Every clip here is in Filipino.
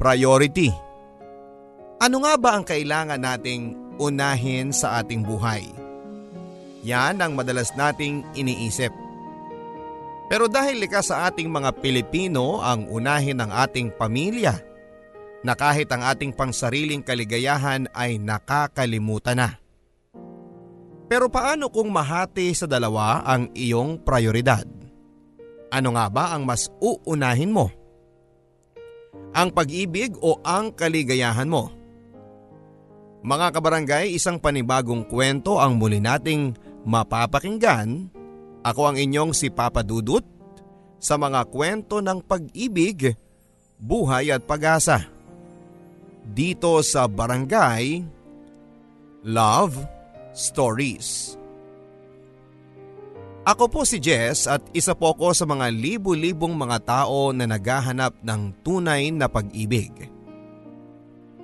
Priority. Ano nga ba ang kailangan nating unahin sa ating buhay? Yan ang madalas nating iniisip. Pero dahil likas sa ating mga Pilipino ang unahin ng ating pamilya, na kahit ang ating pangsariling kaligayahan ay nakakalimutan na. Pero paano kung mahati sa dalawa ang iyong prioridad? Ano nga ba ang mas uunahin mo? Ang pag-ibig o ang kaligayahan mo? Mga kabarangay, isang panibagong kwento ang muli nating mapapakinggan. Ako ang inyong si Papa Dudut sa mga kwento ng pag-ibig, buhay at pag-asa. Dito sa Barangay Love Stories. Ako po si Jess at isa po ako sa mga libu-libong mga tao na naghahanap ng tunay na pag-ibig.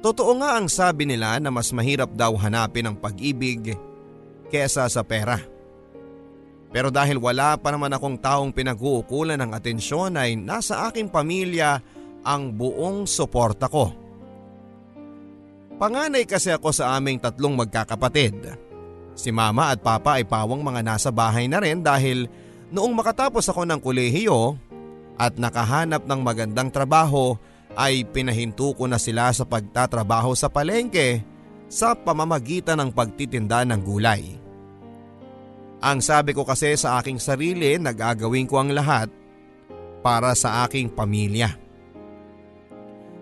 Totoo nga ang sabi nila na mas mahirap daw hanapin ang pag-ibig kesa sa pera. Pero dahil wala pa naman akong taong pinag-uukulan ng atensyon ay nasa aking pamilya ang buong suporta ko. Panganay kasi ako sa aming tatlong magkakapatid. Si mama at papa ay pawang mga nasa bahay na rin dahil noong makatapos ako ng kolehiyo at nakahanap ng magandang trabaho ay pinahinto ko na sila sa pagtatrabaho sa palengke sa pamamagitan ng pagtitinda ng gulay. Ang sabi ko kasi sa aking sarili nagagawin ko ang lahat para sa aking pamilya.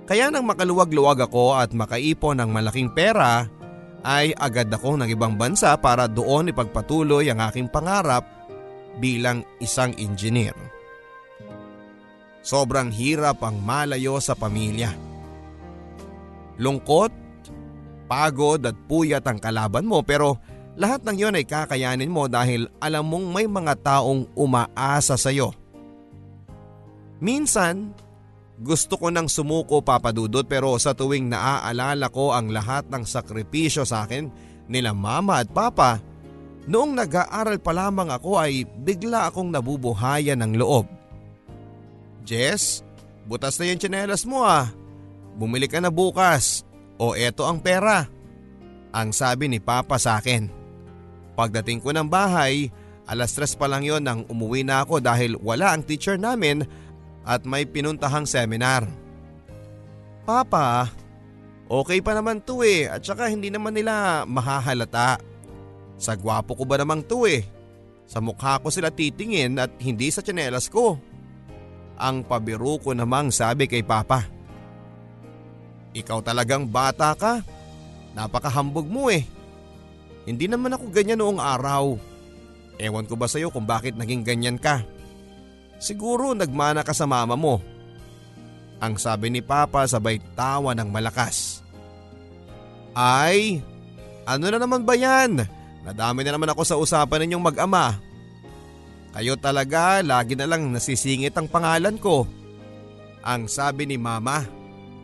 Kaya nang makaluwag-luwag ako at makaipon ng malaking pera ay agad ako ng ibang bansa para doon ipagpatuloy ang aking pangarap bilang isang engineer. Sobrang hirap ang malayo sa pamilya. Lungkot, pagod at puyat ang kalaban mo pero lahat ng yon ay kakayanin mo dahil alam mong may mga taong umaasa sa iyo. Minsan, gusto ko nang sumuko papadudot pero sa tuwing naaalala ko ang lahat ng sakripisyo sa akin nila mama at papa, noong nag-aaral pa lamang ako ay bigla akong nabubuhayan ng loob. Jess, butas na yung tsinelas mo ah. Bumili ka na bukas o eto ang pera. Ang sabi ni Papa sa akin. Pagdating ko ng bahay, alas tres pa lang yon nang umuwi na ako dahil wala ang teacher namin at may pinuntahang seminar. Papa, okay pa naman to eh at saka hindi naman nila mahahalata. Sa gwapo ko ba namang to eh. Sa mukha ko sila titingin at hindi sa tsinelas ko. Ang pabiro ko namang sabi kay Papa. Ikaw talagang bata ka. Napakahambog mo eh. Hindi naman ako ganyan noong araw. Ewan ko ba sa'yo kung bakit naging ganyan ka. Siguro nagmana ka sa mama mo. Ang sabi ni Papa sabay tawa ng malakas. Ay, ano na naman ba yan? Nadami na naman ako sa usapan ninyong mag-ama. Kayo talaga lagi na lang nasisingit ang pangalan ko. Ang sabi ni Mama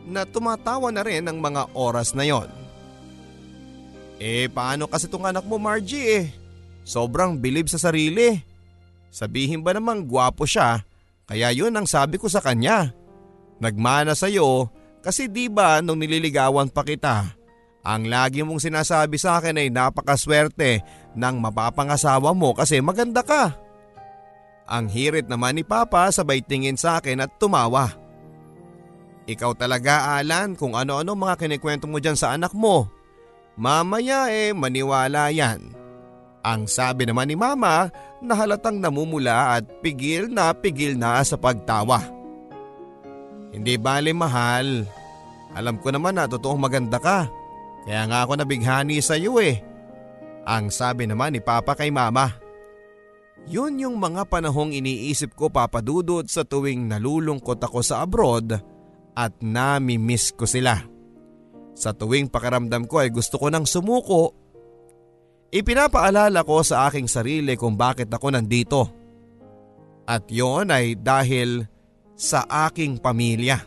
na tumatawa na rin ang mga oras na yon. Eh paano kasi itong anak mo Margie eh? Sobrang bilib sa sarili. Sabihin ba namang gwapo siya kaya yun ang sabi ko sa kanya. Nagmana sa'yo kasi di ba nung nililigawan pa kita, ang lagi mong sinasabi sa akin ay napakaswerte ng mapapangasawa mo kasi maganda ka. Ang hirit naman ni Papa sabay tingin sa akin at tumawa. Ikaw talaga Alan kung ano-ano mga kinikwento mo dyan sa anak mo. Mamaya eh maniwala yan. Ang sabi naman ni mama na halatang namumula at pigil na pigil na sa pagtawa. Hindi bali mahal. Alam ko naman na totoong maganda ka. Kaya nga ako nabighani sa iyo eh. Ang sabi naman ni Papa kay Mama. Yun yung mga panahong iniisip ko papadudot sa tuwing nalulungkot ako sa abroad at nami-miss ko sila. Sa tuwing pakaramdam ko ay gusto ko nang sumuko. Ipinapaalala ko sa aking sarili kung bakit ako nandito. At yon ay dahil sa aking pamilya.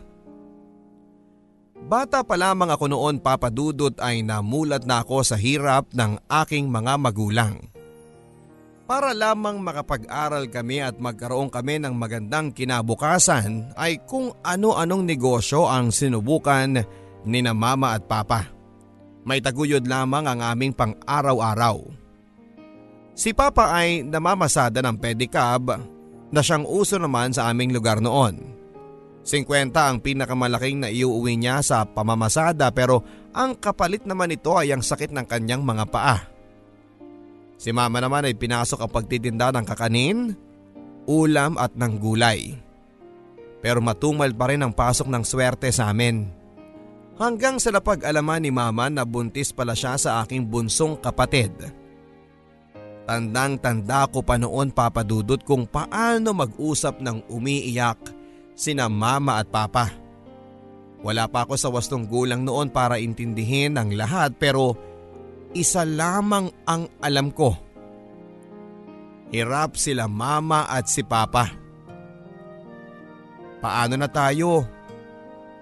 Bata pa lamang ako noon papadudot ay namulat na ako sa hirap ng aking mga magulang. Para lamang makapag-aral kami at magkaroon kami ng magandang kinabukasan ay kung ano-anong negosyo ang sinubukan ni na mama at papa. May taguyod lamang ang aming pang-araw-araw. Si papa ay namamasada ng pedicab na siyang uso naman sa aming lugar noon. 50 ang pinakamalaking na iuwi niya sa pamamasada pero ang kapalit naman ito ay ang sakit ng kanyang mga paa. Si mama naman ay pinasok ang pagtitinda ng kakanin, ulam at ng gulay. Pero matumal pa rin ang pasok ng swerte sa amin. Hanggang sa napag-alaman ni mama na buntis pala siya sa aking bunsong kapatid. Tandang tanda ko pa noon papadudot kung paano mag-usap ng umiiyak sina mama at papa. Wala pa ako sa wastong gulang noon para intindihin ang lahat pero isa lamang ang alam ko. Hirap sila mama at si papa. Paano na tayo?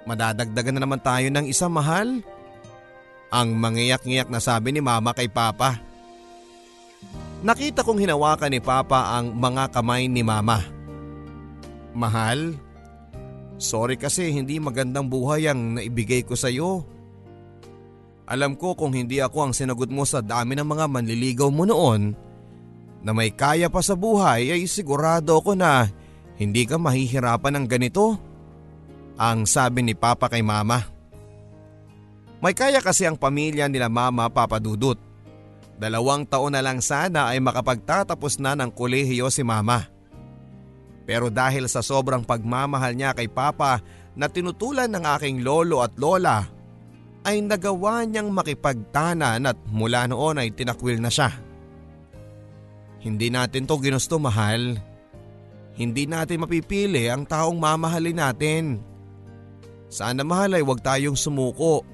Madadagdagan na naman tayo ng isa mahal? Ang mangiyak-ngiyak na sabi ni mama kay papa. Nakita kong hinawakan ni papa ang mga kamay ni mama. Mahal, sorry kasi hindi magandang buhay ang naibigay ko sa iyo. Alam ko kung hindi ako ang sinagot mo sa dami ng mga manliligaw mo noon na may kaya pa sa buhay ay sigurado ako na hindi ka mahihirapan ng ganito. Ang sabi ni Papa kay Mama. May kaya kasi ang pamilya nila Mama Papa Dudut. Dalawang taon na lang sana ay makapagtatapos na ng kolehiyo si Mama. Pero dahil sa sobrang pagmamahal niya kay Papa na tinutulan ng aking lolo at lola ay nagawa niyang makipagtanan at mula noon ay tinakwil na siya. Hindi natin to ginusto mahal. Hindi natin mapipili ang taong mamahalin natin. Sana mahal ay huwag tayong sumuko.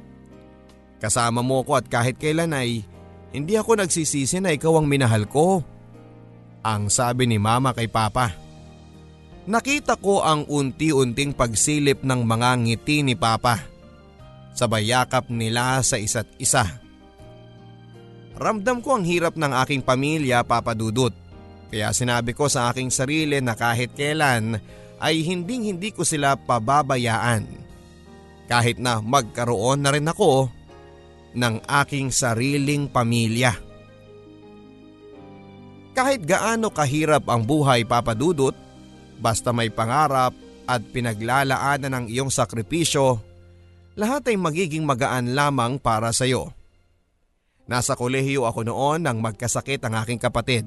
Kasama mo ko at kahit kailan ay hindi ako nagsisisi na ikaw ang minahal ko. Ang sabi ni mama kay papa. Nakita ko ang unti-unting pagsilip ng mga ngiti ni papa sa bayakap nila sa isa't isa. Ramdam ko ang hirap ng aking pamilya papadudot. Kaya sinabi ko sa aking sarili na kahit kailan ay hinding hindi ko sila pababayaan. Kahit na magkaroon na rin ako ng aking sariling pamilya. Kahit gaano kahirap ang buhay papadudot, basta may pangarap at pinaglalaanan ng iyong sakripisyo lahat ay magiging magaan lamang para sa iyo. Nasa kolehiyo ako noon nang magkasakit ang aking kapatid.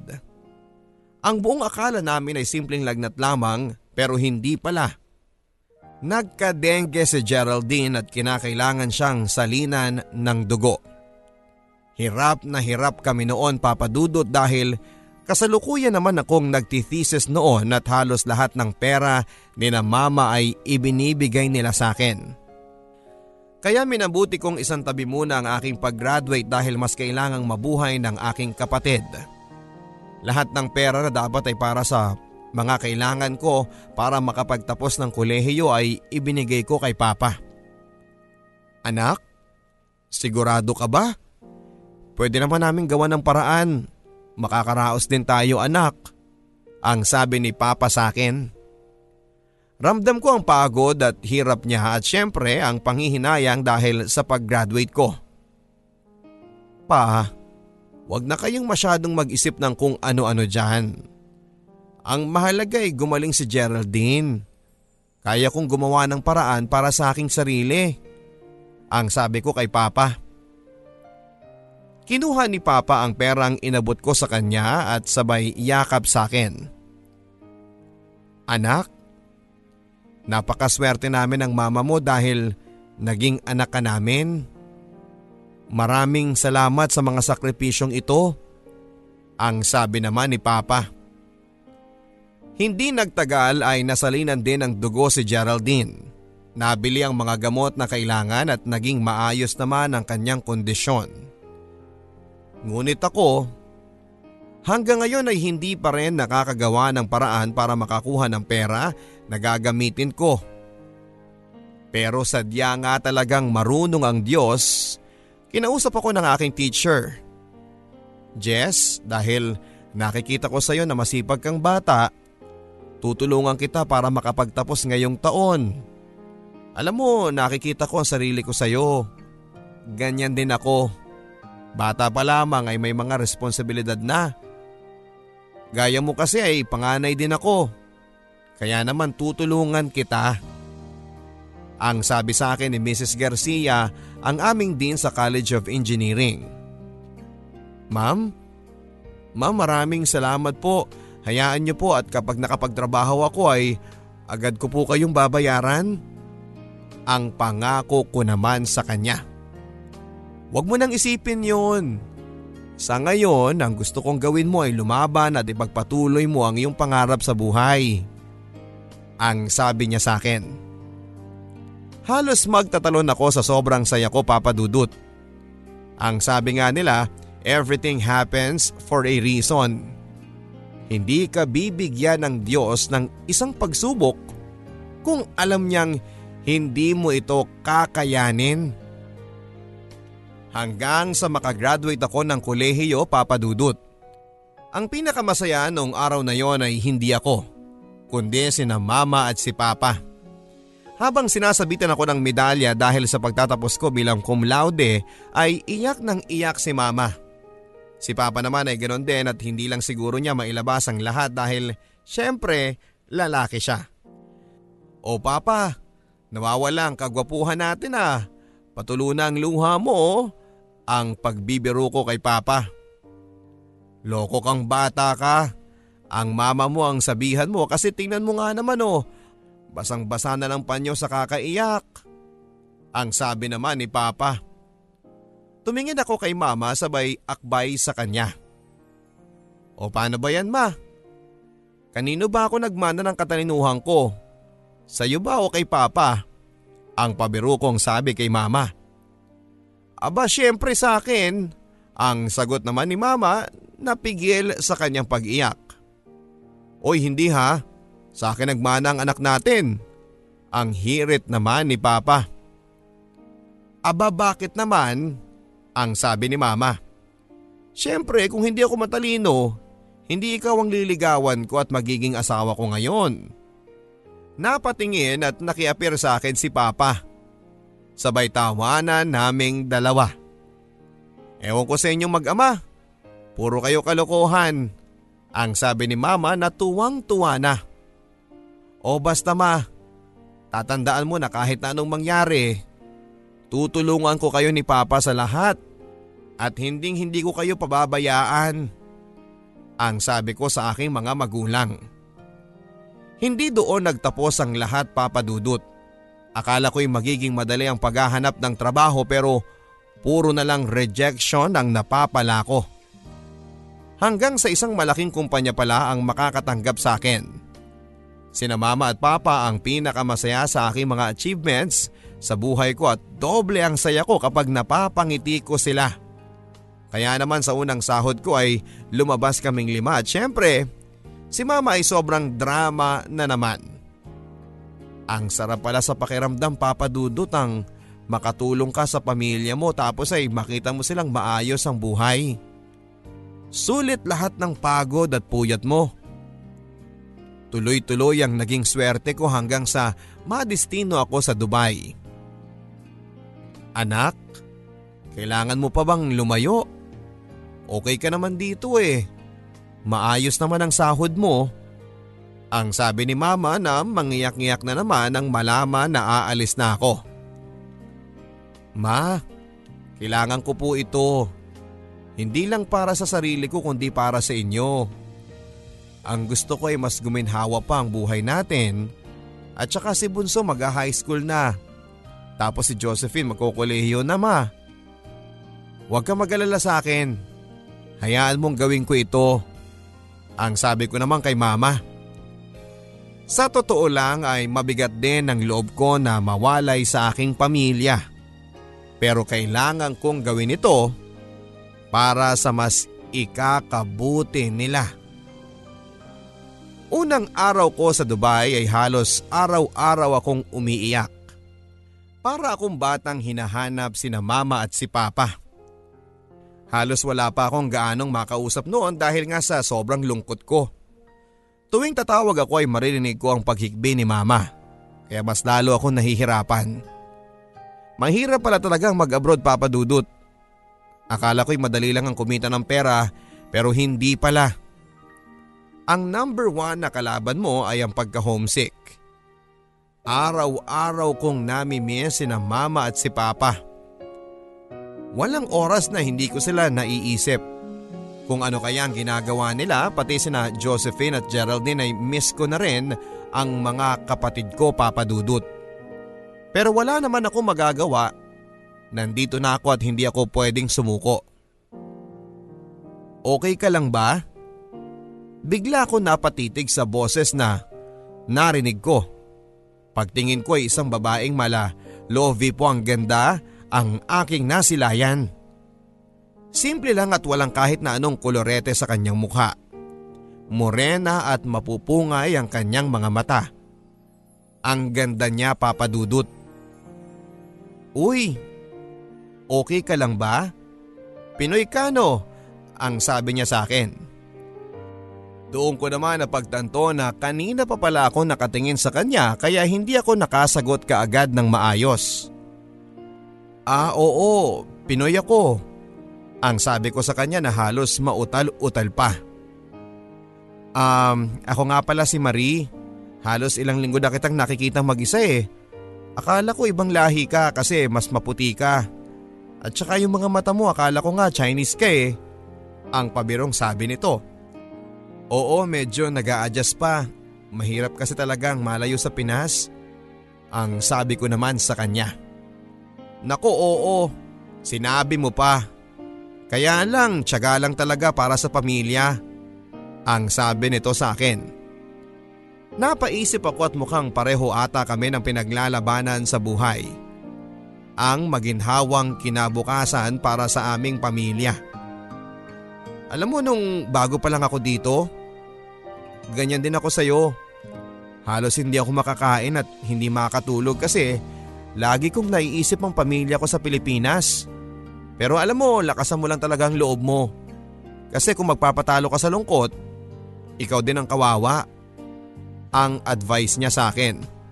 Ang buong akala namin ay simpleng lagnat lamang pero hindi pala. Nagka-dengue si Geraldine at kinakailangan siyang salinan ng dugo. Hirap na hirap kami noon papadudot dahil kasalukuyan naman akong nagtithesis noon at halos lahat ng pera ni na mama ay ibinibigay nila sa akin. Kaya minabuti kong isang tabi muna ang aking pag-graduate dahil mas kailangang mabuhay ng aking kapatid. Lahat ng pera na dapat ay para sa mga kailangan ko para makapagtapos ng kolehiyo ay ibinigay ko kay Papa. Anak, sigurado ka ba? Pwede naman namin gawa ng paraan. Makakaraos din tayo anak. Ang sabi ni Papa sa akin. Ramdam ko ang pagod at hirap niya at syempre ang panghihinayang dahil sa pag-graduate ko. Pa, wag na kayong masyadong mag-isip ng kung ano-ano dyan. Ang mahalaga ay gumaling si Geraldine. Kaya kong gumawa ng paraan para sa aking sarili. Ang sabi ko kay Papa. Kinuha ni Papa ang perang inabot ko sa kanya at sabay yakap sa akin. Anak, Napakaswerte namin ng mama mo dahil naging anak ka namin. Maraming salamat sa mga sakripisyong ito. Ang sabi naman ni Papa. Hindi nagtagal ay nasalinan din ng dugo si Geraldine. Nabili ang mga gamot na kailangan at naging maayos naman ang kanyang kondisyon. Ngunit ako, hanggang ngayon ay hindi pa rin nakakagawa ng paraan para makakuha ng pera na gagamitin ko. Pero sadya nga talagang marunong ang Diyos, kinausap ako ng aking teacher. Jess, dahil Nakikita ko sa iyo na masipag kang bata. Tutulungan kita para makapagtapos ngayong taon. Alam mo, nakikita ko ang sarili ko sa iyo. Ganyan din ako. Bata pa lamang ay may mga responsibilidad na. Gaya mo kasi ay panganay din ako. Kaya naman tutulungan kita. Ang sabi sa akin ni Mrs. Garcia, ang aming dean sa College of Engineering. Ma'am, Ma'am maraming salamat po. Hayaan niyo po at kapag nakapagtrabaho ako ay agad ko po kayong babayaran. Ang pangako ko naman sa kanya. Huwag mo nang isipin yon. Sa ngayon, ang gusto kong gawin mo ay lumaban at ipagpatuloy mo ang iyong pangarap sa buhay. Ang sabi niya sa akin. Halos magtatalon ako sa sobrang saya ko papadudot. Ang sabi nga nila, Everything happens for a reason. Hindi ka bibigyan ng Diyos ng isang pagsubok kung alam niyang hindi mo ito kakayanin. Hanggang sa makagraduate ako ng kolehiyo papadudot. Ang pinakamasaya noong araw na yon ay hindi ako, kundi sina mama at si papa. Habang sinasabitan ako ng medalya dahil sa pagtatapos ko bilang cum laude ay iyak ng iyak si mama. Si Papa naman ay ganoon din at hindi lang siguro niya mailabas ang lahat dahil syempre lalaki siya. O Papa, nawawala ang kagwapuhan natin ah. Patulo na ang luha mo oh. Ang pagbibiro ko kay Papa. Loko kang bata ka. Ang mama mo ang sabihan mo kasi tingnan mo nga naman oh. Basang basa na lang panyo sa kakaiyak. Ang sabi naman ni Papa. Tumingin ako kay mama sabay akbay sa kanya. O paano ba yan ma? Kanino ba ako nagmana ng katalinuhan ko? Sa'yo ba o kay papa? Ang pabiro kong sabi kay mama. Aba syempre sa akin. Ang sagot naman ni mama napigil sa kanyang pag-iyak. Oy hindi ha, sa akin nagmana ang anak natin. Ang hirit naman ni papa. Aba bakit naman? Ang sabi ni mama. Siyempre kung hindi ako matalino, hindi ikaw ang liligawan ko at magiging asawa ko ngayon. Napatingin at nakiapir sa akin si Papa. Sabay tawanan naming dalawa. Ewan ko sa inyong mag-ama. Puro kayo kalokohan. Ang sabi ni Mama na tuwang-tuwa na. O basta ma, tatandaan mo na kahit na anong mangyari, Tutulungan ko kayo ni Papa sa lahat at hinding hindi ko kayo pababayaan. Ang sabi ko sa aking mga magulang. Hindi doon nagtapos ang lahat papadudot. Akala ko'y magiging madali ang paghahanap ng trabaho pero puro na lang rejection ang napapala ko. Hanggang sa isang malaking kumpanya pala ang makakatanggap sa akin. Sina mama at papa ang pinakamasaya sa aking mga achievements sa buhay ko at doble ang saya ko kapag napapangiti ko sila. Kaya naman sa unang sahod ko ay lumabas kaming lima at syempre si mama ay sobrang drama na naman. Ang sarap pala sa pakiramdam papadudot ang makatulong ka sa pamilya mo tapos ay makita mo silang maayos ang buhay. Sulit lahat ng pagod at puyat mo. Tuloy-tuloy ang naging swerte ko hanggang sa madistino ako sa Dubai. Anak, kailangan mo pa bang lumayo? Okay ka naman dito eh. Maayos naman ang sahod mo. Ang sabi ni mama na mangiyak-ngiyak na naman ang malaman na aalis na ako. Ma, kailangan ko po ito. Hindi lang para sa sarili ko kundi para sa inyo. Ang gusto ko ay mas guminhawa pa ang buhay natin at saka si Bunso mag-high school na. Tapos si Josephine magkukulehiyo na ma. Huwag ka magalala sa akin. Hayaan mong gawin ko ito. Ang sabi ko naman kay mama. Sa totoo lang ay mabigat din ang loob ko na mawalay sa aking pamilya. Pero kailangan kong gawin ito para sa mas ikakabuti nila. Unang araw ko sa Dubai ay halos araw-araw akong umiiyak. Para akong batang hinahanap sina mama at si papa. Halos wala pa akong gaanong makausap noon dahil nga sa sobrang lungkot ko. Tuwing tatawag ako ay maririnig ko ang paghikbi ni mama. Kaya mas lalo ako nahihirapan. Mahirap pala talagang mag-abroad papadudot. Akala ko'y madali lang ang kumita ng pera pero hindi pala. Ang number one na kalaban mo ay ang pagka-homesick. Araw-araw kong namimiss si na mama at si papa. Walang oras na hindi ko sila naiisip. Kung ano kaya ang ginagawa nila pati sina Josephine at Geraldine ay miss ko na rin ang mga kapatid ko papadudot. Pero wala naman ako magagawa. Nandito na ako at hindi ako pwedeng sumuko. Okay ka lang ba? Bigla ako napatitig sa boses na narinig ko. Pagtingin ko ay isang babaeng mala, lovey po ang ganda, ang aking nasilayan. Simple lang at walang kahit na anong kolorete sa kanyang mukha. Morena at mapupungay ang kanyang mga mata. Ang ganda niya papadudot. Uy, okay ka lang ba? Pinoy ka no? Ang sabi niya sa akin. Doon ko naman napagtanto na kanina pa pala ako nakatingin sa kanya kaya hindi ako nakasagot kaagad ng maayos. Ah oo, Pinoy ako. Ang sabi ko sa kanya na halos mautal-utal pa. Um, ako nga pala si Marie. Halos ilang linggo na kitang nakikitang mag-isa eh. Akala ko ibang lahi ka kasi mas maputi ka. At saka yung mga mata mo akala ko nga Chinese ka eh. Ang pabirong sabi nito. Oo medyo nag adjust pa. Mahirap kasi talagang malayo sa Pinas. Ang sabi ko naman sa kanya. Nako oo, sinabi mo pa. Kaya lang, tiyaga lang talaga para sa pamilya. Ang sabi nito sa akin. Napaisip ako at mukhang pareho ata kami ng pinaglalabanan sa buhay. Ang maginhawang kinabukasan para sa aming pamilya. Alam mo nung bago pa lang ako dito, ganyan din ako sa'yo. Halos hindi ako makakain at hindi makatulog kasi lagi kong naiisip ang pamilya ko sa Pilipinas. Pero alam mo, lakasan mo lang talaga ang loob mo. Kasi kung magpapatalo ka sa lungkot, ikaw din ang kawawa. Ang advice niya sa akin.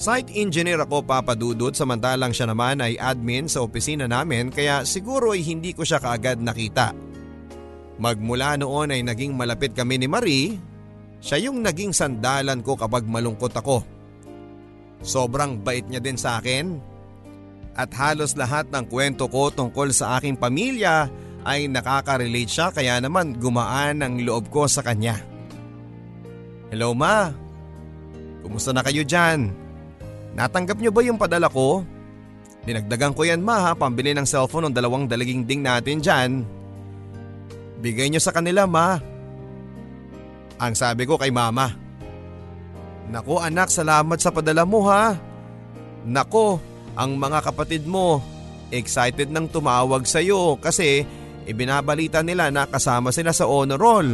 Site engineer ako papadudod samantalang siya naman ay admin sa opisina namin kaya siguro ay hindi ko siya kaagad nakita. Magmula noon ay naging malapit kami ni Marie, siya yung naging sandalan ko kapag malungkot ako. Sobrang bait niya din sa akin at halos lahat ng kwento ko tungkol sa aking pamilya ay nakaka-relate siya kaya naman gumaan ang loob ko sa kanya. Hello ma, kumusta na kayo dyan? Natanggap niyo ba yung padala ko? Dinagdagan ko yan ma ha, pambili ng cellphone ng dalawang dalaging ding natin dyan. Bigay niyo sa kanila ma. Ang sabi ko kay mama. Nako anak, salamat sa padala mo ha. Nako, ang mga kapatid mo excited nang tumawag sa iyo kasi ibinabalita nila na kasama sila sa honor roll.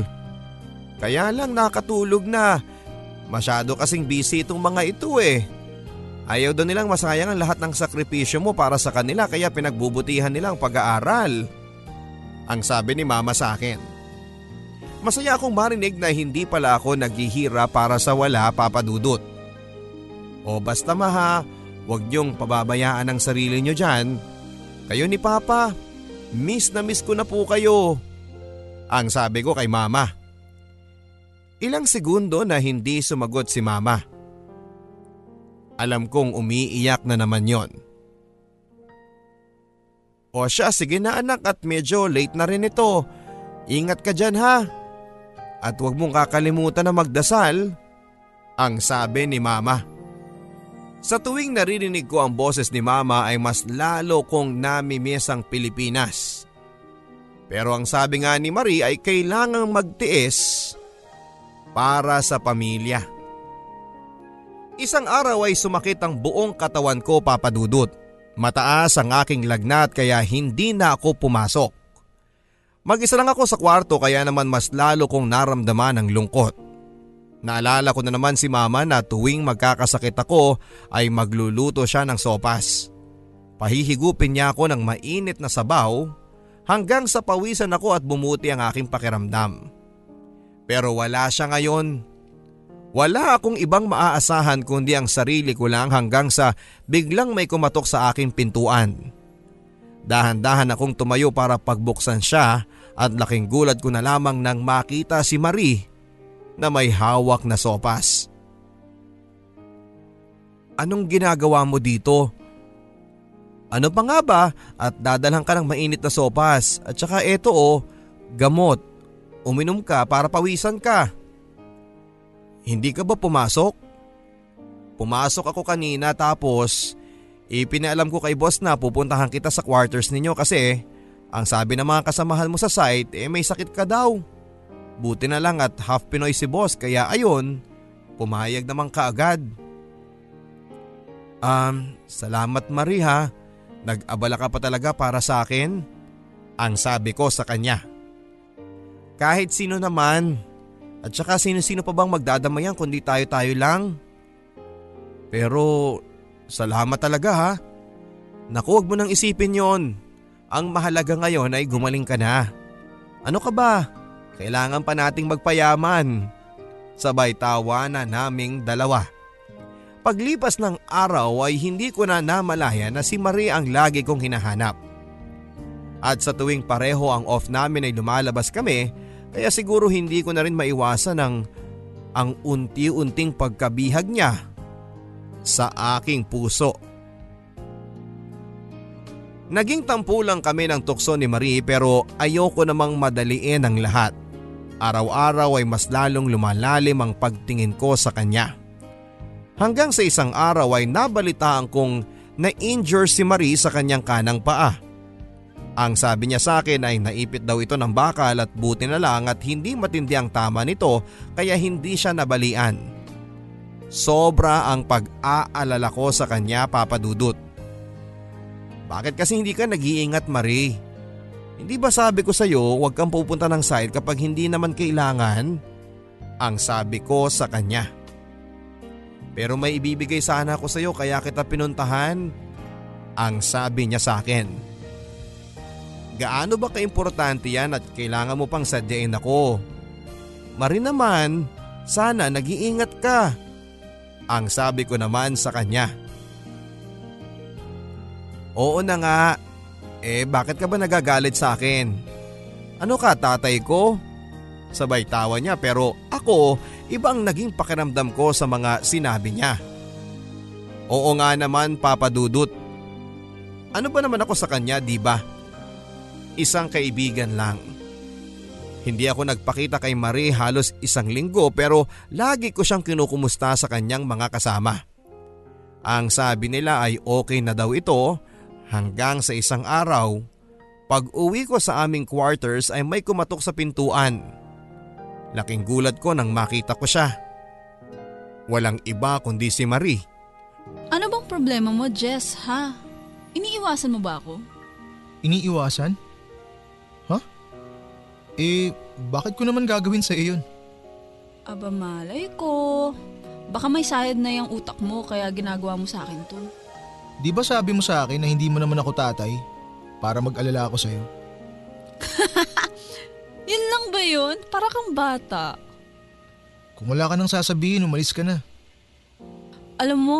Kaya lang nakatulog na. Masyado kasing busy itong mga ito eh. Ayaw daw nilang masayang ang lahat ng sakripisyo mo para sa kanila kaya pinagbubutihan nilang pag-aaral. Ang sabi ni mama sa akin. Masaya akong marinig na hindi pala ako naghihira para sa wala papadudot. O basta maha, Huwag niyong pababayaan ang sarili niyo dyan. Kayo ni Papa, miss na miss ko na po kayo. Ang sabi ko kay Mama. Ilang segundo na hindi sumagot si Mama. Alam kong umiiyak na naman yon. O siya, sige na anak at medyo late na rin ito. Ingat ka dyan ha. At huwag mong kakalimutan na magdasal. Ang sabi ni Mama. Sa tuwing naririnig ko ang boses ni mama ay mas lalo kong namimiss ang Pilipinas. Pero ang sabi nga ni Marie ay kailangang magtiis para sa pamilya. Isang araw ay sumakit ang buong katawan ko papadudot. Mataas ang aking lagnat kaya hindi na ako pumasok. Mag-isa lang ako sa kwarto kaya naman mas lalo kong naramdaman ang lungkot. Naalala ko na naman si mama na tuwing magkakasakit ako ay magluluto siya ng sopas. Pahihigupin niya ako ng mainit na sabaw hanggang sa pawisan ako at bumuti ang aking pakiramdam. Pero wala siya ngayon. Wala akong ibang maaasahan kundi ang sarili ko lang hanggang sa biglang may kumatok sa aking pintuan. Dahan-dahan akong tumayo para pagbuksan siya at laking gulat ko na lamang nang makita si Marie na may hawak na sopas. Anong ginagawa mo dito? Ano pa nga ba at dadalhan ka ng mainit na sopas at saka eto oh, gamot. Uminom ka para pawisan ka. Hindi ka ba pumasok? Pumasok ako kanina tapos Ipinaalam ko kay boss na pupuntahan kita sa quarters ninyo kasi ang sabi ng mga kasamahan mo sa site eh may sakit ka daw. Buti na lang at half Pinoy si boss kaya ayon, pumayag naman ka agad. Um, salamat Marie ha. Nag-abala ka pa talaga para sa akin. Ang sabi ko sa kanya. Kahit sino naman. At saka sino-sino pa bang magdadamayan kundi tayo-tayo lang. Pero Salamat talaga ha. Naku, huwag mo nang isipin yon. Ang mahalaga ngayon ay gumaling ka na. Ano ka ba? Kailangan pa nating magpayaman. Sabay tawa na naming dalawa. Paglipas ng araw ay hindi ko na namalaya na si Marie ang lagi kong hinahanap. At sa tuwing pareho ang off namin ay lumalabas kami kaya siguro hindi ko na rin maiwasan ang ang unti-unting pagkabihag niya sa aking puso. Naging tampulang kami ng tukso ni Marie pero ayoko namang madaliin ang lahat. Araw-araw ay mas lalong lumalalim ang pagtingin ko sa kanya. Hanggang sa isang araw ay nabalitaan kong na-injure si Marie sa kanyang kanang paa. Ang sabi niya sa akin ay naipit daw ito ng bakal at buti na lang at hindi matindi ang tama nito kaya hindi siya nabalian. Sobra ang pag-aalala ko sa kanya papadudot. Bakit kasi hindi ka nag-iingat Marie? Hindi ba sabi ko sa iyo huwag kang pupunta ng site kapag hindi naman kailangan? Ang sabi ko sa kanya. Pero may ibibigay sana ako sa iyo kaya kita pinuntahan. Ang sabi niya sa akin. Gaano ba kaimportante yan at kailangan mo pang sadyain ako? Marie naman, sana nag-iingat ka. Ang sabi ko naman sa kanya. Oo na nga. Eh bakit ka ba nagagalit sa akin? Ano ka tatay ko? Sabay tawa niya pero ako ibang naging pakiramdam ko sa mga sinabi niya. Oo nga naman papadudot. Ano ba naman ako sa kanya di ba? Isang kaibigan lang. Hindi ako nagpakita kay Marie halos isang linggo pero lagi ko siyang kinukumusta sa kanyang mga kasama. Ang sabi nila ay okay na daw ito hanggang sa isang araw. Pag uwi ko sa aming quarters ay may kumatok sa pintuan. Laking gulat ko nang makita ko siya. Walang iba kundi si Marie. Ano bang problema mo, Jess, ha? Iniiwasan mo ba ako? Iniiwasan? Eh, bakit ko naman gagawin sa iyo yun? Aba malay ko. Baka may sayad na yung utak mo kaya ginagawa mo sa akin to. Di ba sabi mo sa akin na hindi mo naman ako tatay para mag-alala ako sa'yo? yun lang ba yun? Para kang bata. Kung wala ka nang sasabihin, umalis ka na. Alam mo,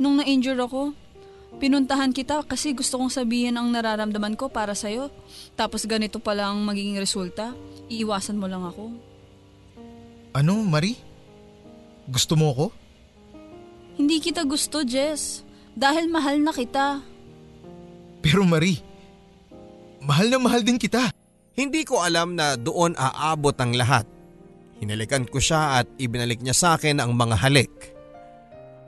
nung na-injure ako, Pinuntahan kita kasi gusto kong sabihin ang nararamdaman ko para sa'yo. Tapos ganito pala ang magiging resulta. Iiwasan mo lang ako. Ano, Marie? Gusto mo ako? Hindi kita gusto, Jess. Dahil mahal na kita. Pero Marie, mahal na mahal din kita. Hindi ko alam na doon aabot ang lahat. Hinalikan ko siya at ibinalik niya sa akin ang mga halik.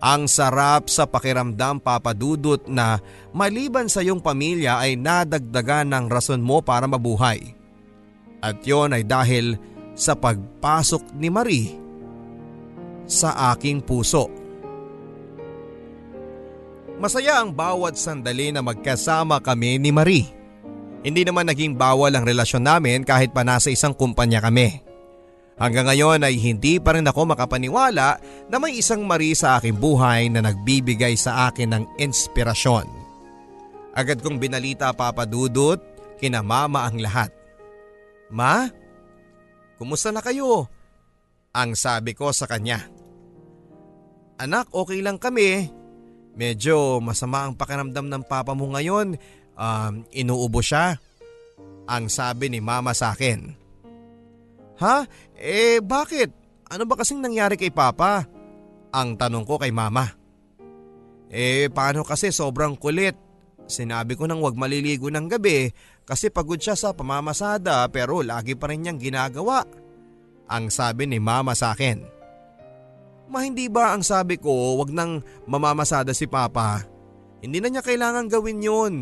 Ang sarap sa pakiramdam papadudot na maliban sa iyong pamilya ay nadagdagan ng rason mo para mabuhay. At yon ay dahil sa pagpasok ni Marie sa aking puso. Masaya ang bawat sandali na magkasama kami ni Marie. Hindi naman naging bawal ang relasyon namin kahit pa nasa isang kumpanya kami. Hanggang ngayon ay hindi pa rin ako makapaniwala na may isang Marie sa aking buhay na nagbibigay sa akin ng inspirasyon. Agad kong binalita papadudot, kina mama ang lahat. Ma, kumusta na kayo? Ang sabi ko sa kanya. Anak, okay lang kami. Medyo masama ang pakiramdam ng papa mo ngayon. Um, inuubo siya. Ang sabi ni mama sa akin. Ha? Eh bakit? Ano ba kasing nangyari kay papa? Ang tanong ko kay mama. Eh paano kasi sobrang kulit. Sinabi ko nang wag maliligo ng gabi kasi pagod siya sa pamamasada pero lagi pa rin niyang ginagawa. Ang sabi ni mama sa akin. Ma hindi ba ang sabi ko wag nang mamamasada si papa? Hindi na niya kailangan gawin yun.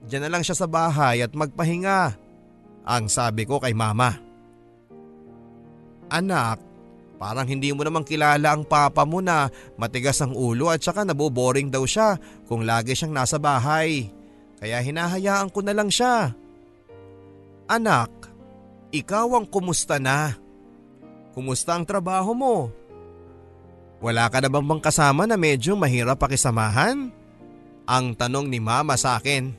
Diyan na lang siya sa bahay at magpahinga. Ang sabi ko kay mama. Anak, parang hindi mo namang kilala ang papa mo na matigas ang ulo at saka naboboring daw siya kung lagi siyang nasa bahay. Kaya hinahayaan ko na lang siya. Anak, ikaw ang kumusta na? Kumusta ang trabaho mo? Wala ka na bang bang kasama na medyo mahirap pakisamahan? Ang tanong ni mama sa akin.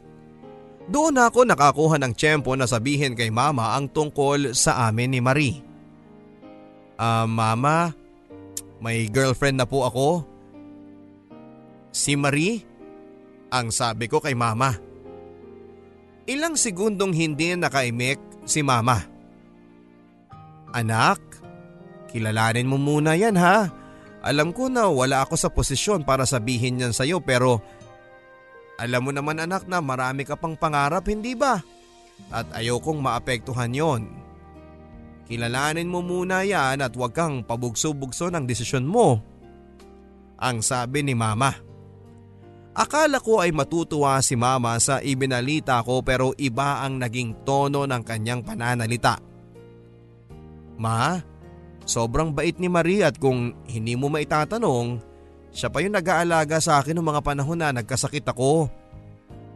Doon ako nakakuha ng tiyempo na sabihin kay mama ang tungkol sa amin ni Marie. Uh, mama, may girlfriend na po ako. Si Marie? Ang sabi ko kay mama. Ilang segundong hindi nakaimik si mama. Anak, kilalanin mo muna yan ha. Alam ko na wala ako sa posisyon para sabihin yan sa'yo pero alam mo naman anak na marami ka pang pangarap hindi ba? At ayokong maapektuhan yon. Kilalanin mo muna yan at huwag kang pabugso-bugso ng desisyon mo. Ang sabi ni mama. Akala ko ay matutuwa si mama sa ibinalita ko pero iba ang naging tono ng kanyang pananalita. Ma, sobrang bait ni Marie at kung hindi mo maitatanong, siya pa yung nag-aalaga sa akin noong mga panahon na nagkasakit ako.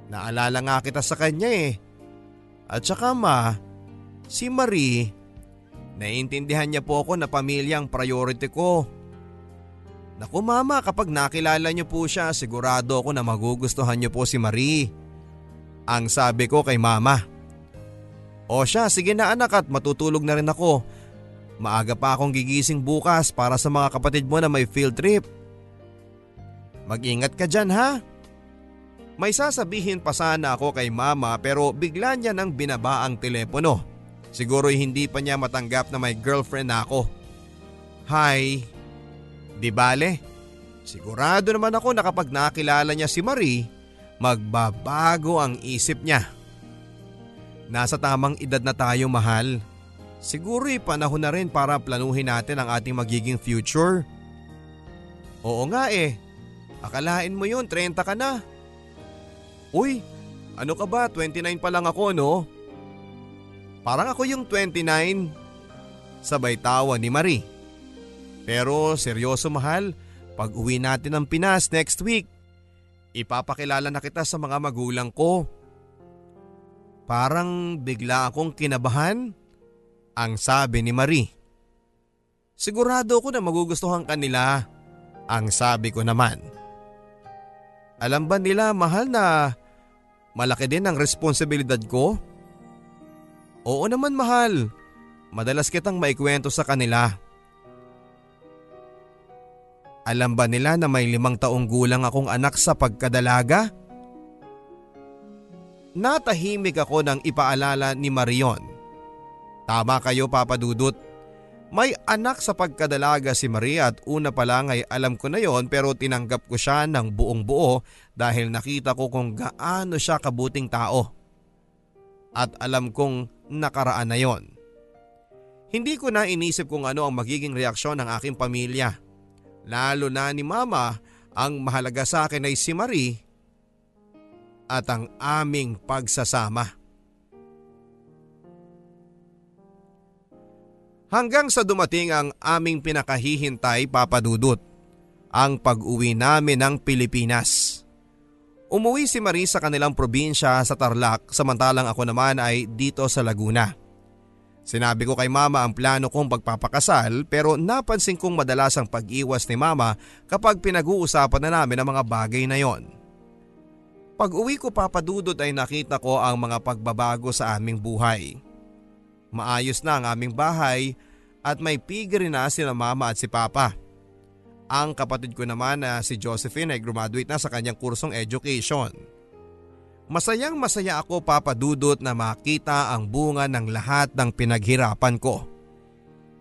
Naalala nga kita sa kanya eh. At saka ma, si Marie, naiintindihan niya po ako na pamilyang priority ko. Naku mama, kapag nakilala niyo po siya, sigurado ako na magugustuhan niyo po si Marie. Ang sabi ko kay mama. O siya, sige na anak at matutulog na rin ako. Maaga pa akong gigising bukas para sa mga kapatid mo na may field trip. Mag-ingat ka dyan ha. May sasabihin pa sana ako kay mama pero bigla niya nang binaba ang telepono. Siguro hindi pa niya matanggap na may girlfriend na ako. Hi, Di bale, sigurado naman ako na kapag nakilala niya si Marie, magbabago ang isip niya. Nasa tamang edad na tayo mahal. Siguro panahon na rin para planuhin natin ang ating magiging future. Oo nga eh, akalain mo yun 30 ka na. Uy, ano ka ba 29 pa lang ako no? Parang ako yung 29. Sabay tawa ni Marie. Pero seryoso mahal, pag uwi natin ng Pinas next week, ipapakilala na kita sa mga magulang ko. Parang bigla akong kinabahan, ang sabi ni Marie. Sigurado ko na magugustuhan kanila, ang sabi ko naman. Alam ba nila mahal na malaki din ang responsibilidad ko? Oo naman mahal, madalas kitang maikwento sa kanila. Alam ba nila na may limang taong gulang akong anak sa pagkadalaga? Natahimik ako nang ipaalala ni Marion. Tama kayo Papa Dudut. May anak sa pagkadalaga si Maria at una pa lang ay alam ko na yon pero tinanggap ko siya ng buong buo dahil nakita ko kung gaano siya kabuting tao. At alam kong nakaraan na yon. Hindi ko na inisip kung ano ang magiging reaksyon ng aking pamilya lalo na ni Mama, ang mahalaga sa akin ay si Marie at ang aming pagsasama. Hanggang sa dumating ang aming pinakahihintay papadudot, ang pag-uwi namin ng Pilipinas. Umuwi si Marie sa kanilang probinsya sa Tarlac samantalang ako naman ay dito sa Laguna. Sinabi ko kay mama ang plano kong pagpapakasal pero napansin kong madalas ang pag-iwas ni mama kapag pinag-uusapan na namin ang mga bagay na yon. Pag uwi ko papadudot ay nakita ko ang mga pagbabago sa aming buhay. Maayos na ang aming bahay at may pigri na sila mama at si papa. Ang kapatid ko naman na si Josephine ay graduate na sa kanyang kursong education. Masayang masaya ako papadudot na makita ang bunga ng lahat ng pinaghirapan ko.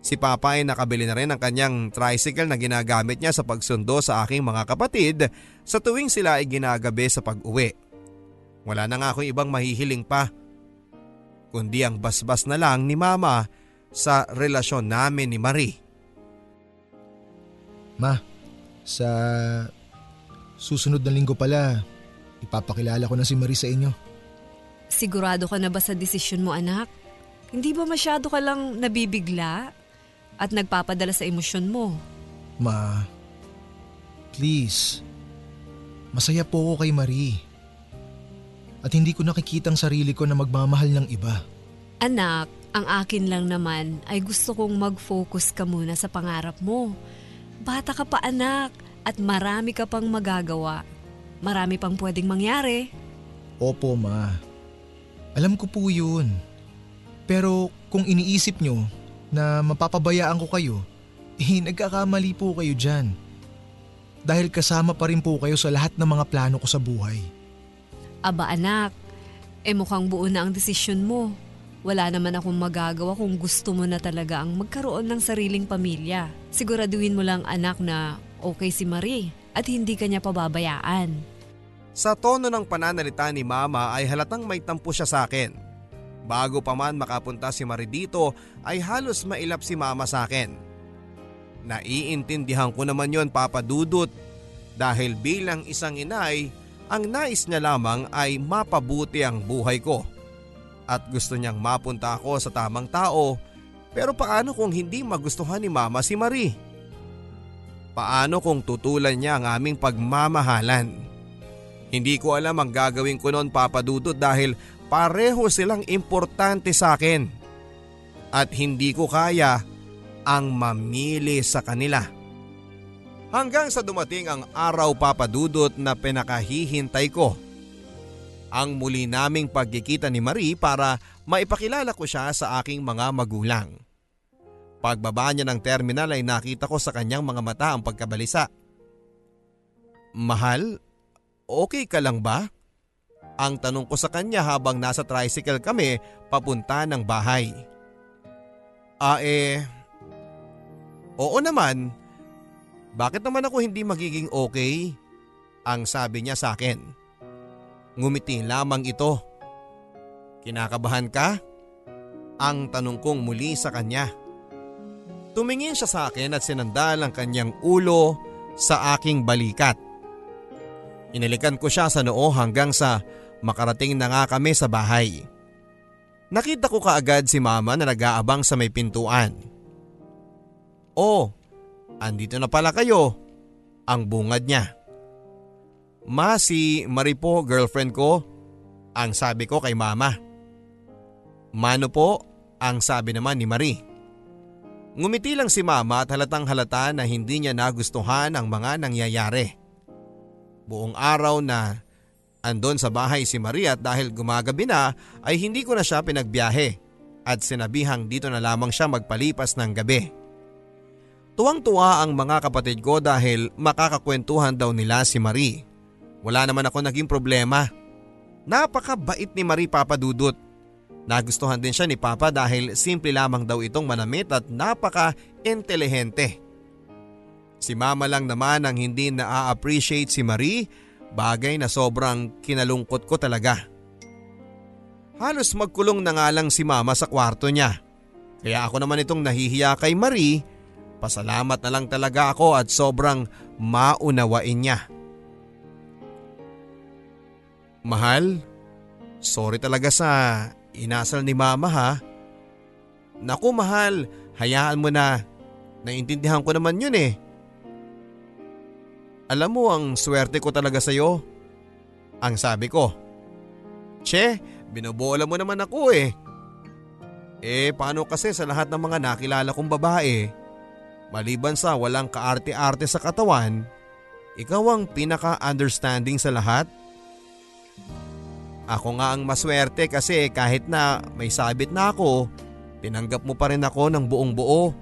Si Papa ay nakabili na rin ng kanyang tricycle na ginagamit niya sa pagsundo sa aking mga kapatid sa tuwing sila ay ginagabi sa pag-uwi. Wala na nga akong ibang mahihiling pa. Kundi ang basbas na lang ni Mama sa relasyon namin ni Marie. Ma, sa susunod na linggo pala, ipapakilala ko na si Marie sa inyo. Sigurado ka na ba sa desisyon mo anak? Hindi ba masyado ka lang nabibigla? at nagpapadala sa emosyon mo. Ma, please. Masaya po ako kay Marie. At hindi ko nakikitang sarili ko na magmamahal ng iba. Anak, ang akin lang naman ay gusto kong mag-focus ka muna sa pangarap mo. Bata ka pa anak at marami ka pang magagawa. Marami pang pwedeng mangyari. Opo ma. Alam ko po yun. Pero kung iniisip nyo na mapapabayaan ko kayo, eh nagkakamali po kayo dyan. Dahil kasama pa rin po kayo sa lahat ng mga plano ko sa buhay. Aba anak, eh mukhang buo na ang desisyon mo. Wala naman akong magagawa kung gusto mo na talaga ang magkaroon ng sariling pamilya. Siguraduhin mo lang anak na okay si Marie at hindi kanya pababayaan. Sa tono ng pananalita ni mama ay halatang may tampo siya sa akin. Bago pa man makapunta si Marie dito ay halos mailap si mama sa akin. Naiintindihan ko naman yon papadudot dahil bilang isang inay ang nais niya lamang ay mapabuti ang buhay ko. At gusto niyang mapunta ako sa tamang tao pero paano kung hindi magustuhan ni mama si Marie? Paano kung tutulan niya ang aming pagmamahalan? Hindi ko alam ang gagawin ko noon papadudot dahil Pareho silang importante sa akin at hindi ko kaya ang mamili sa kanila. Hanggang sa dumating ang araw papadudot na pinakahihintay ko. Ang muli naming pagkikita ni Marie para maipakilala ko siya sa aking mga magulang. Pagbaba niya ng terminal ay nakita ko sa kanyang mga mata ang pagkabalisa. Mahal, okay ka lang ba? Ang tanong ko sa kanya habang nasa tricycle kami papunta ng bahay. Ah eh, oo naman. Bakit naman ako hindi magiging okay? Ang sabi niya sa akin. Ngumiti lamang ito. Kinakabahan ka? Ang tanong kong muli sa kanya. Tumingin siya sa akin at sinandal ang kanyang ulo sa aking balikat. Inilikan ko siya sa noo hanggang sa Makarating na nga kami sa bahay. Nakita ko kaagad si mama na nag-aabang sa may pintuan. Oh, andito na pala kayo. Ang bungad niya. Ma, si Maripo, girlfriend ko. Ang sabi ko kay mama. Mano po, ang sabi naman ni Marie. Ngumiti lang si mama at halatang halata na hindi niya nagustuhan ang mga nangyayari. Buong araw na Andon sa bahay si Maria at dahil gumagabi na ay hindi ko na siya pinagbiyahe at sinabihang dito na lamang siya magpalipas ng gabi. Tuwang-tuwa ang mga kapatid ko dahil makakakwentuhan daw nila si Marie. Wala naman ako naging problema. Napakabait ni Marie Papadudot. Nagustuhan din siya ni Papa dahil simple lamang daw itong manamit at napaka-intelihente. Si Mama lang naman ang hindi na-appreciate si Marie Bagay na sobrang kinalungkot ko talaga. Halos magkulong na nga lang si mama sa kwarto niya. Kaya ako naman itong nahihiya kay Marie, pasalamat na lang talaga ako at sobrang maunawain niya. Mahal, sorry talaga sa inasal ni mama ha. Naku mahal, hayaan mo na. Naintindihan ko naman yun eh. Alam mo ang swerte ko talaga sa iyo. Ang sabi ko. Che, binobola mo naman ako eh. Eh paano kasi sa lahat ng mga nakilala kong babae, maliban sa walang kaarte-arte sa katawan, ikaw ang pinaka-understanding sa lahat? Ako nga ang maswerte kasi kahit na may sabit na ako, tinanggap mo pa rin ako ng buong buo.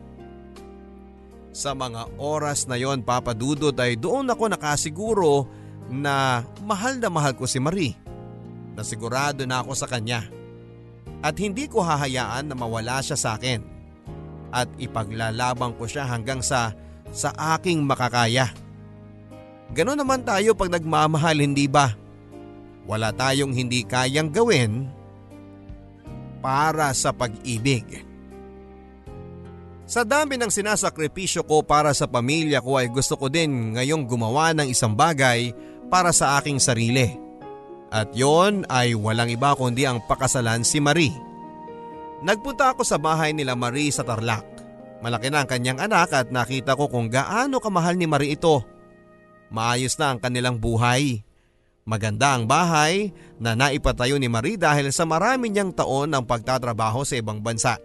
Sa mga oras na yon Papa Dudut ay doon ako nakasiguro na mahal na mahal ko si Marie. Nasigurado na ako sa kanya. At hindi ko hahayaan na mawala siya sa akin. At ipaglalaban ko siya hanggang sa sa aking makakaya. Ganon naman tayo pag nagmamahal hindi ba? Wala tayong hindi kayang gawin para sa pag-ibig. Sa dami ng sinasakripisyo ko para sa pamilya ko ay gusto ko din ngayong gumawa ng isang bagay para sa aking sarili. At yon ay walang iba kundi ang pakasalan si Marie. Nagpunta ako sa bahay nila Marie sa Tarlac. Malaki na ang kanyang anak at nakita ko kung gaano kamahal ni Marie ito. Maayos na ang kanilang buhay. Maganda ang bahay na naipatayo ni Marie dahil sa marami niyang taon ng pagtatrabaho sa ibang bansa.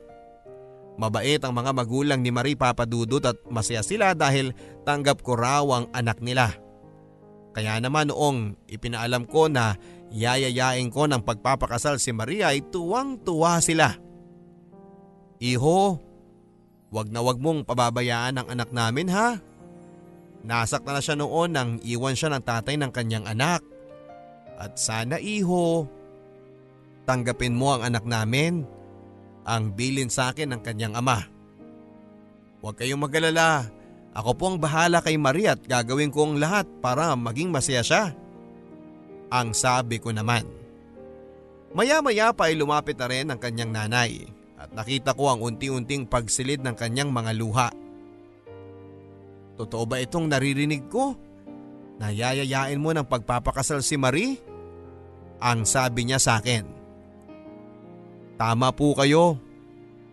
Mabait ang mga magulang ni Marie Papadudut at masaya sila dahil tanggap ko raw ang anak nila. Kaya naman noong ipinaalam ko na yayayain ko ng pagpapakasal si Maria ay tuwang-tuwa sila. Iho, wag na wag mong pababayaan ang anak namin ha. Nasakta na siya noon nang iwan siya ng tatay ng kanyang anak. At sana iho, tanggapin mo ang anak namin, ang bilin sa akin ng kanyang ama. Huwag kayong magalala, ako po ang bahala kay Maria at gagawin ko ang lahat para maging masaya siya. Ang sabi ko naman. Maya-maya pa ay lumapit na rin ang kanyang nanay at nakita ko ang unti-unting pagsilid ng kanyang mga luha. Totoo ba itong naririnig ko? Nayayayain mo ng pagpapakasal si Marie? Ang sabi niya sa akin. Tama po kayo.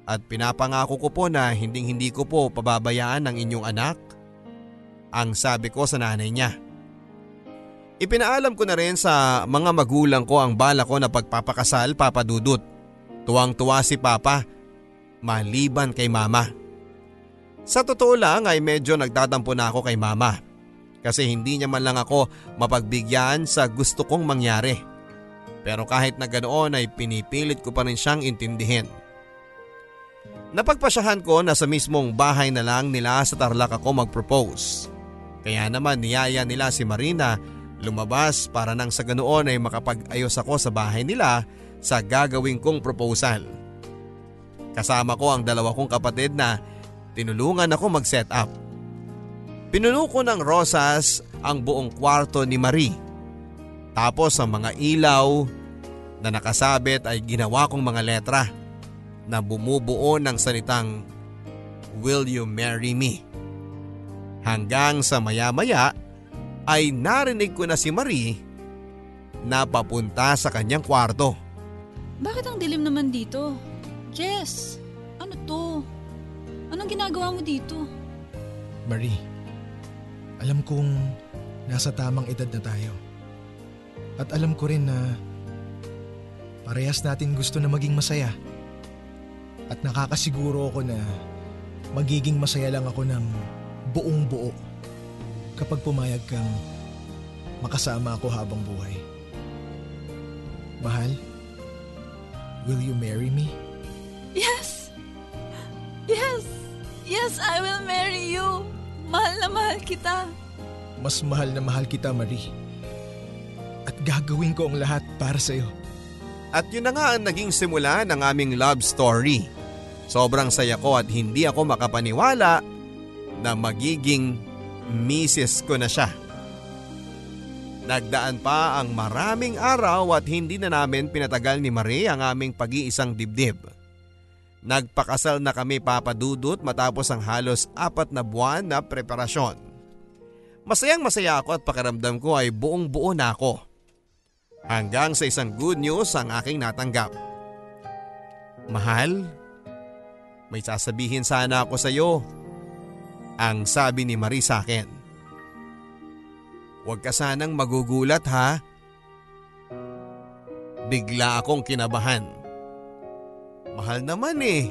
At pinapangako ko po na hinding hindi ko po pababayaan ang inyong anak. Ang sabi ko sa nanay niya. Ipinaalam ko na rin sa mga magulang ko ang bala ko na pagpapakasal papadudot. Tuwang-tuwa si papa, maliban kay mama. Sa totoo lang ay medyo nagtatampo na ako kay mama. Kasi hindi niya man lang ako mapagbigyan sa gusto kong mangyari. Pero kahit na ganoon ay pinipilit ko pa rin siyang intindihin. Napagpasyahan ko na sa mismong bahay na lang nila sa Tarlac ako mag-propose. Kaya naman niyaya nila si Marina lumabas para nang sa ganoon ay makapag-ayos ako sa bahay nila sa gagawin kong proposal. Kasama ko ang dalawa kong kapatid na tinulungan ako mag-set up. Pinuno ko ng rosas ang buong kwarto ni Marie. Tapos ang mga ilaw na nakasabit ay ginawa kong mga letra na bumubuo ng salitang Will you marry me? Hanggang sa maya-maya ay narinig ko na si Marie na papunta sa kanyang kwarto. Bakit ang dilim naman dito? Jess, ano to? Anong ginagawa mo dito? Marie, alam kong nasa tamang edad na tayo. At alam ko rin na parehas natin gusto na maging masaya. At nakakasiguro ako na magiging masaya lang ako ng buong buo kapag pumayag kang makasama ako habang buhay. Mahal, will you marry me? Yes! Yes! Yes, I will marry you! Mahal na mahal kita! Mas mahal na mahal kita, Marie. At gagawin ko ang lahat para sa'yo. At yun na nga ang naging simula ng aming love story. Sobrang saya ko at hindi ako makapaniwala na magiging misis ko na siya. Nagdaan pa ang maraming araw at hindi na namin pinatagal ni Marie ang aming pag-iisang dibdib. Nagpakasal na kami papadudot matapos ang halos apat na buwan na preparasyon. Masayang masaya ako at pakiramdam ko ay buong buo na ako. Hanggang sa isang good news ang aking natanggap. Mahal, may sasabihin sana ako sa iyo. Ang sabi ni Marie sa akin. Huwag ka sanang magugulat ha. Bigla akong kinabahan. Mahal naman eh.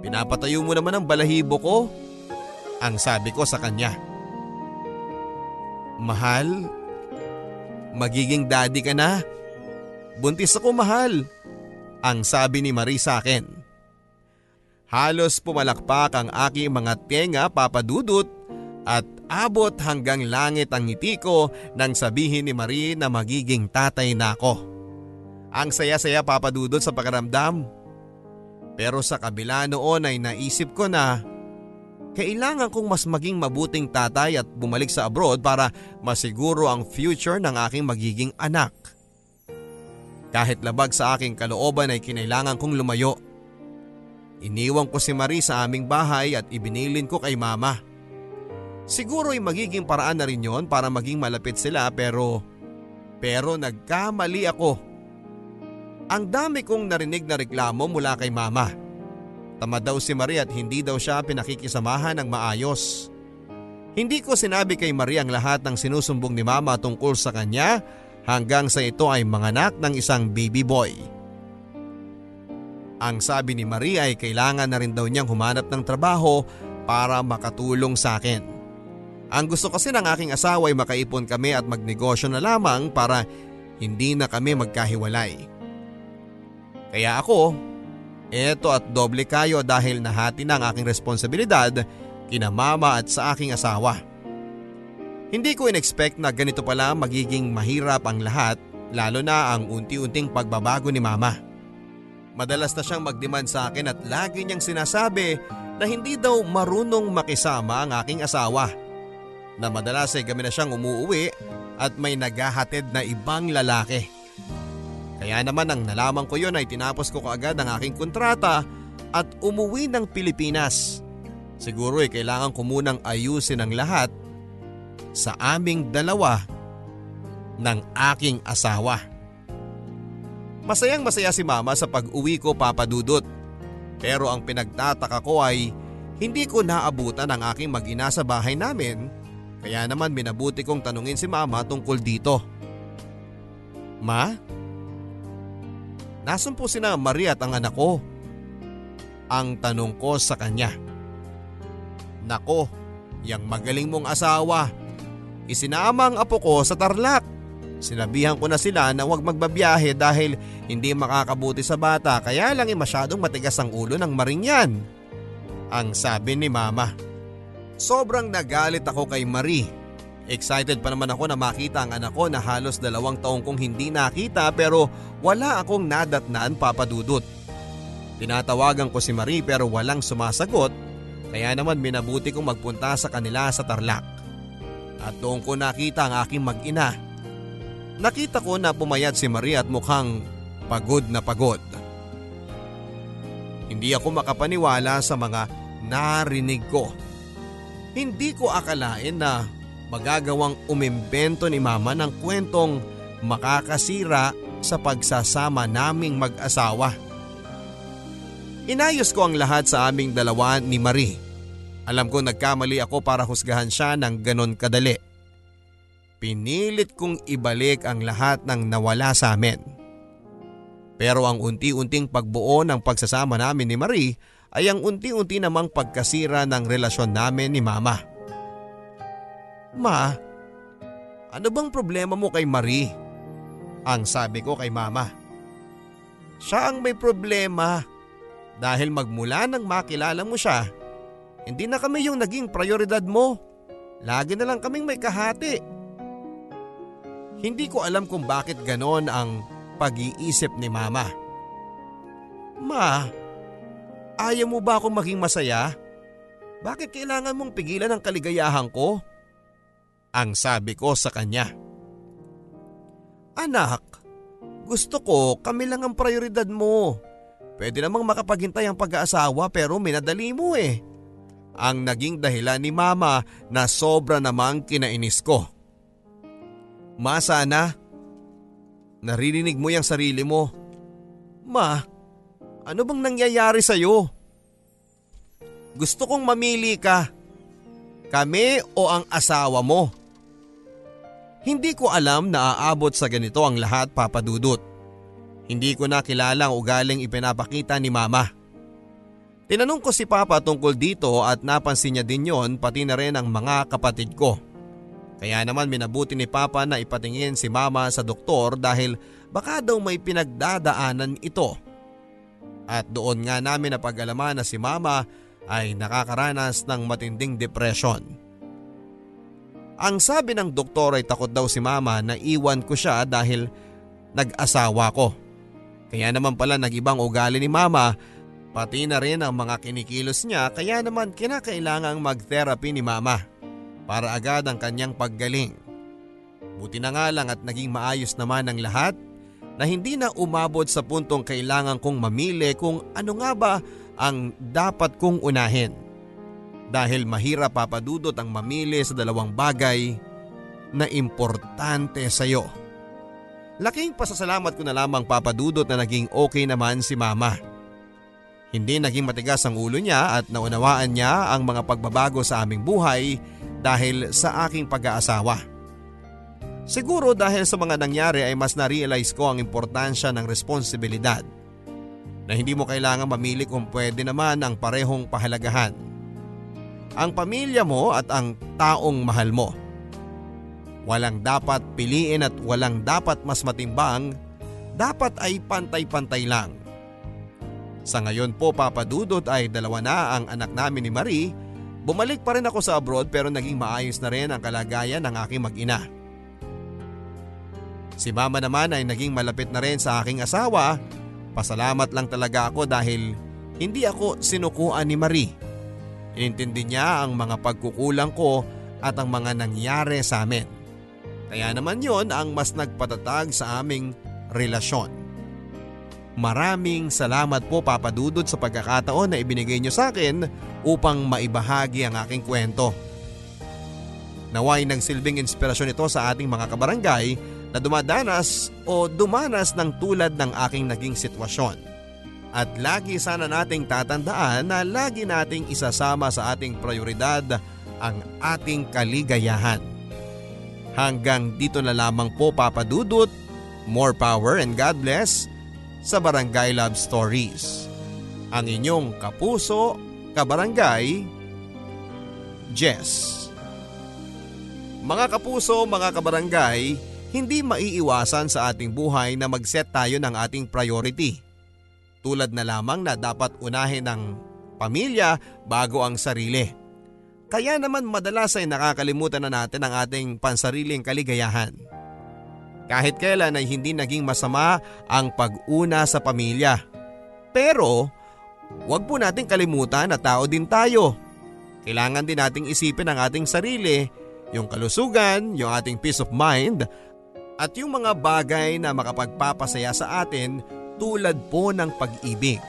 Pinapatayo mo naman ang balahibo ko. Ang sabi ko sa kanya. Mahal, magiging daddy ka na. Buntis ako mahal. Ang sabi ni Marie sa akin. Halos pumalakpak ang aking mga tenga papadudot at abot hanggang langit ang ngiti ko nang sabihin ni Marie na magiging tatay na ako. Ang saya-saya papadudot sa pakiramdam. Pero sa kabila noon ay naisip ko na kailangan kong mas maging mabuting tatay at bumalik sa abroad para masiguro ang future ng aking magiging anak. Kahit labag sa aking kalooban ay kinailangan kong lumayo. Iniwan ko si Marie sa aming bahay at ibinilin ko kay mama. Siguro ay magiging paraan na rin yon para maging malapit sila pero… Pero nagkamali ako. Ang dami kong narinig na reklamo mula kay mama. Tama daw si Marie at hindi daw siya pinakikisamahan ng maayos. Hindi ko sinabi kay Marie ang lahat ng sinusumbong ni mama tungkol sa kanya hanggang sa ito ay manganak ng isang baby boy. Ang sabi ni Maria ay kailangan na rin daw niyang humanap ng trabaho para makatulong sa akin. Ang gusto kasi ng aking asawa ay makaipon kami at magnegosyo na lamang para hindi na kami magkahiwalay. Kaya ako, eto at doble kayo dahil nahati na ang aking responsibilidad kina mama at sa aking asawa. Hindi ko in-expect na ganito pala magiging mahirap ang lahat lalo na ang unti-unting pagbabago ni mama. Madalas na siyang magdemand sa akin at lagi niyang sinasabi na hindi daw marunong makisama ang aking asawa. Na madalas ay kami na siyang umuuwi at may naghahatid na ibang lalaki. Kaya naman ang nalaman ko yon ay tinapos ko kaagad ang aking kontrata at umuwi ng Pilipinas. Siguro ay kailangan ko munang ayusin ang lahat sa aming dalawa ng aking asawa. Masayang masaya si mama sa pag-uwi ko papadudot. Pero ang pinagtataka ko ay hindi ko naabutan ang aking mag-ina sa bahay namin kaya naman minabuti kong tanungin si mama tungkol dito. Ma? Nasaan po sina Maria at ang anak ko? Ang tanong ko sa kanya. Nako, yang magaling mong asawa Isinama ang apo ko sa Tarlac. Sinabihan ko na sila na huwag magbabiyahe dahil hindi makakabuti sa bata kaya lang ay masyadong matigas ang ulo ng maringyan. Ang sabi ni mama. Sobrang nagalit ako kay Marie. Excited pa naman ako na makita ang anak ko na halos dalawang taong kong hindi nakita pero wala akong nadatnaan papadudot. Tinatawagan ko si Marie pero walang sumasagot kaya naman minabuti kong magpunta sa kanila sa Tarlac at doon ko nakita ang aking mag-ina. Nakita ko na pumayat si Maria at mukhang pagod na pagod. Hindi ako makapaniwala sa mga narinig ko. Hindi ko akalain na magagawang umimbento ni mama ng kwentong makakasira sa pagsasama naming mag-asawa. Inayos ko ang lahat sa aming dalawa ni Marie. Alam ko nagkamali ako para husgahan siya ng ganon kadali. Pinilit kong ibalik ang lahat ng nawala sa amin. Pero ang unti-unting pagbuo ng pagsasama namin ni Marie ay ang unti-unti namang pagkasira ng relasyon namin ni Mama. Ma, ano bang problema mo kay Marie? Ang sabi ko kay Mama. Siya ang may problema dahil magmula nang makilala mo siya hindi na kami yung naging prioridad mo. Lagi na lang kaming may kahati. Hindi ko alam kung bakit ganon ang pag-iisip ni mama. Ma, ayaw mo ba akong maging masaya? Bakit kailangan mong pigilan ang kaligayahan ko? Ang sabi ko sa kanya. Anak, gusto ko kami lang ang prioridad mo. Pwede namang makapaghintay ang pag-aasawa pero minadali mo eh ang naging dahilan ni mama na sobra namang kinainis ko. Ma sana, naririnig mo yung sarili mo. Ma, ano bang nangyayari sa'yo? Gusto kong mamili ka. Kami o ang asawa mo? Hindi ko alam na aabot sa ganito ang lahat papadudot. Hindi ko na kilala ang ugaling ipinapakita ni mama. Tinanong ko si Papa tungkol dito at napansin niya din yon pati na rin ang mga kapatid ko. Kaya naman minabuti ni Papa na ipatingin si Mama sa doktor dahil baka daw may pinagdadaanan ito. At doon nga namin napag-alaman na si mama ay nakakaranas ng matinding depression. Ang sabi ng doktor ay takot daw si mama na iwan ko siya dahil nag-asawa ko. Kaya naman pala nag-ibang ugali ni mama pati na rin ang mga kinikilos niya kaya naman kinakailangang mag-therapy ni mama para agad ang kanyang paggaling. Buti na nga lang at naging maayos naman ang lahat na hindi na umabot sa puntong kailangan kong mamili kung ano nga ba ang dapat kong unahin dahil mahirap papadudot ang mamili sa dalawang bagay na importante sa iyo. Laking pasasalamat ko na lamang papadudot na naging okay naman si mama. Hindi naging matigas ang ulo niya at naunawaan niya ang mga pagbabago sa aming buhay dahil sa aking pag-aasawa. Siguro dahil sa mga nangyari ay mas na-realize ko ang importansya ng responsibilidad na hindi mo kailangan mamili kung pwede naman ang parehong pahalagahan ang pamilya mo at ang taong mahal mo. Walang dapat piliin at walang dapat mas matimbang, dapat ay pantay-pantay lang. Sa ngayon po papadudot ay dalawa na ang anak namin ni Marie, bumalik pa rin ako sa abroad pero naging maayos na rin ang kalagayan ng aking mag-ina. Si mama naman ay naging malapit na rin sa aking asawa, pasalamat lang talaga ako dahil hindi ako sinukuan ni Marie Inintindi niya ang mga pagkukulang ko at ang mga nangyari sa amin. Kaya naman yon ang mas nagpatatag sa aming relasyon. Maraming salamat po Papa Dudut sa pagkakataon na ibinigay niyo sa akin upang maibahagi ang aking kwento. Naway nagsilbing inspirasyon ito sa ating mga kabarangay na dumadanas o dumanas ng tulad ng aking naging sitwasyon. At lagi sana nating tatandaan na lagi nating isasama sa ating prioridad ang ating kaligayahan. Hanggang dito na lamang po papadudot. More power and God bless sa Barangay Love Stories. Ang inyong kapuso, kabarangay, Jess. Mga kapuso, mga kabarangay, hindi maiiwasan sa ating buhay na mag-set tayo ng ating priority tulad na lamang na dapat unahin ng pamilya bago ang sarili. Kaya naman madalas ay nakakalimutan na natin ang ating pansariling kaligayahan. Kahit kailan ay hindi naging masama ang pag-una sa pamilya. Pero huwag po nating kalimutan na tao din tayo. Kailangan din nating isipin ang ating sarili, yung kalusugan, yung ating peace of mind, at yung mga bagay na makapagpapasaya sa atin tulad po ng pag-ibig.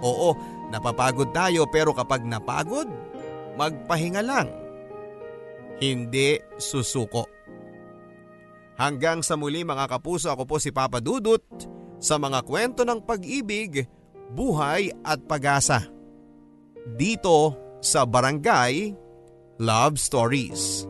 Oo, napapagod tayo pero kapag napagod, magpahinga lang. Hindi susuko. Hanggang sa muli mga kapuso ako po si Papa Dudut sa mga kwento ng pag-ibig, buhay at pag-asa. Dito sa Barangay Love Stories.